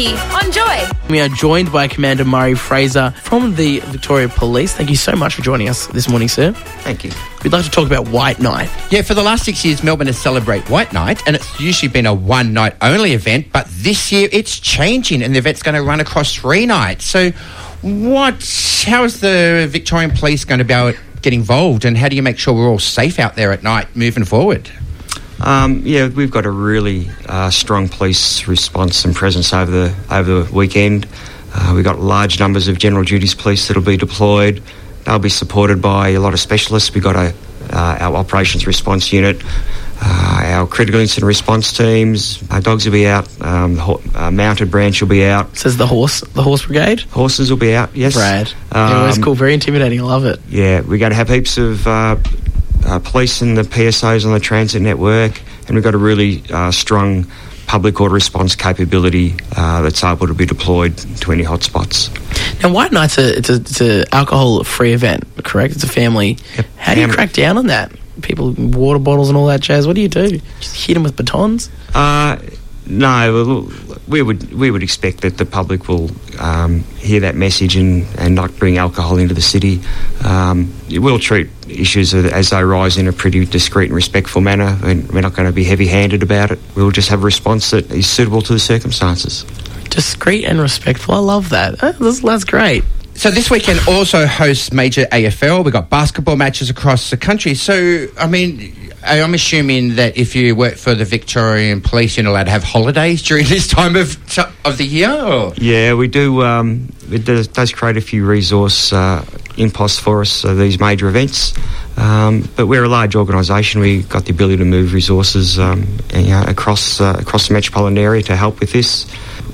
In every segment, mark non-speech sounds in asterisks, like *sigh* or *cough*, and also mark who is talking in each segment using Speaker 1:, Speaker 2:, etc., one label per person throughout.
Speaker 1: Tom on Joy.
Speaker 2: We are joined by Commander Murray Fraser from the Victoria Police. Thank you so much for joining us this morning, sir.
Speaker 3: Thank you.
Speaker 2: We'd like to talk about White Night.
Speaker 3: Yeah, for the last six years, Melbourne has celebrated White Night, and it's usually been a one night only event. But this year, it's changing, and the event's going to run across three nights. So, what? How is the Victorian Police going to be able to get involved, and how do you make sure we're all safe out there at night moving forward?
Speaker 4: Um, yeah, we've got a really uh, strong police response and presence over the over the weekend. Uh, we've got large numbers of general duties police that'll be deployed. They'll be supported by a lot of specialists. We've got a, uh, our operations response unit, uh, our critical incident response teams. Our dogs will be out. Um, the ho- uh, mounted branch will be out.
Speaker 2: Says the horse, the horse brigade.
Speaker 4: Horses will be out. Yes,
Speaker 2: Brad. yeah, that's
Speaker 4: Um,
Speaker 2: cool. Very intimidating. I love it.
Speaker 4: Yeah, we're going to have heaps of uh, uh, police and the PSOs on the transit network, and we've got a really uh, strong public order response capability uh, that's able to be deployed to any hotspots.
Speaker 2: Now, White Night's a it's a, it's a alcohol free event, correct? It's a family.
Speaker 4: Yep.
Speaker 2: How do you crack down on that? People, water bottles and all that jazz. What do you do? Just hit them with batons?
Speaker 4: No, we would we would expect that the public will um, hear that message and, and not bring alcohol into the city. Um, we'll treat issues as they rise in a pretty discreet and respectful manner, and we're not going to be heavy-handed about it. We'll just have a response that is suitable to the circumstances.
Speaker 2: Discreet and respectful. I love that. That's, that's great.
Speaker 3: So this weekend also hosts major AFL. We've got basketball matches across the country. So I mean, I'm assuming that if you work for the Victorian Police, you're not allowed to have holidays during *laughs* this time of of the year. Or?
Speaker 4: Yeah, we do. Um, it does, does create a few resource uh, imposts for us, uh, these major events. Um, but we're a large organisation. We've got the ability to move resources um, and, you know, across uh, across the metropolitan area to help with this.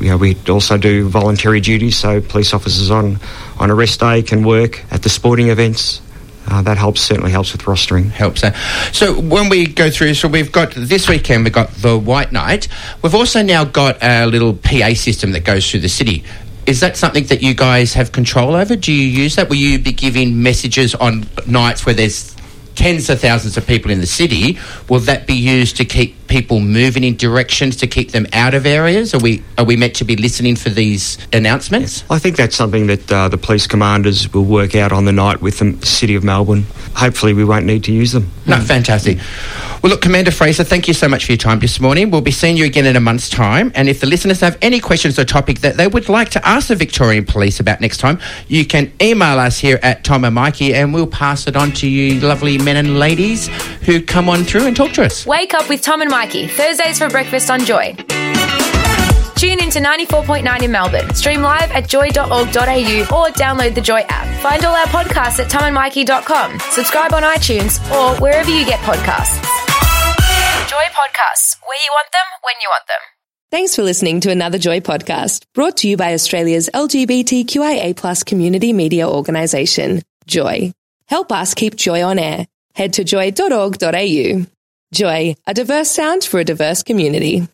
Speaker 4: You know, we also do voluntary duties, so police officers on on a rest day can work at the sporting events. Uh, that helps certainly helps with rostering.
Speaker 3: helps. Uh, So when we go through, so we've got this weekend we've got the White Night. We've also now got a little PA system that goes through the city. Is that something that you guys have control over? Do you use that? Will you be giving messages on nights where there's tens of thousands of people in the city? Will that be used to keep people moving in directions to keep them out of areas? Are we are we meant to be listening for these announcements?
Speaker 4: I think that's something that uh, the police commanders will work out on the night with the city of Melbourne. Hopefully, we won't need to use them.
Speaker 3: No, fantastic. Well, look, Commander Fraser, thank you so much for your time this morning. We'll be seeing you again in a month's time. And if the listeners have any questions or topic that they would like to ask the Victorian Police about next time, you can email us here at Tom and Mikey, and we'll pass it on to you, lovely men and ladies who come on through and talk to us.
Speaker 1: Wake up with Tom and Mikey, Thursdays for breakfast on Joy. Tune in to 94.9 in Melbourne. Stream live at joy.org.au or download the Joy app. Find all our podcasts at tomandmikey.com. Subscribe on iTunes or wherever you get podcasts. Joy Podcasts, where you want them, when you want them.
Speaker 5: Thanks for listening to another Joy podcast brought to you by Australia's LGBTQIA plus community media organisation, Joy. Help us keep Joy on air. Head to joy.org.au. Joy, a diverse sound for a diverse community.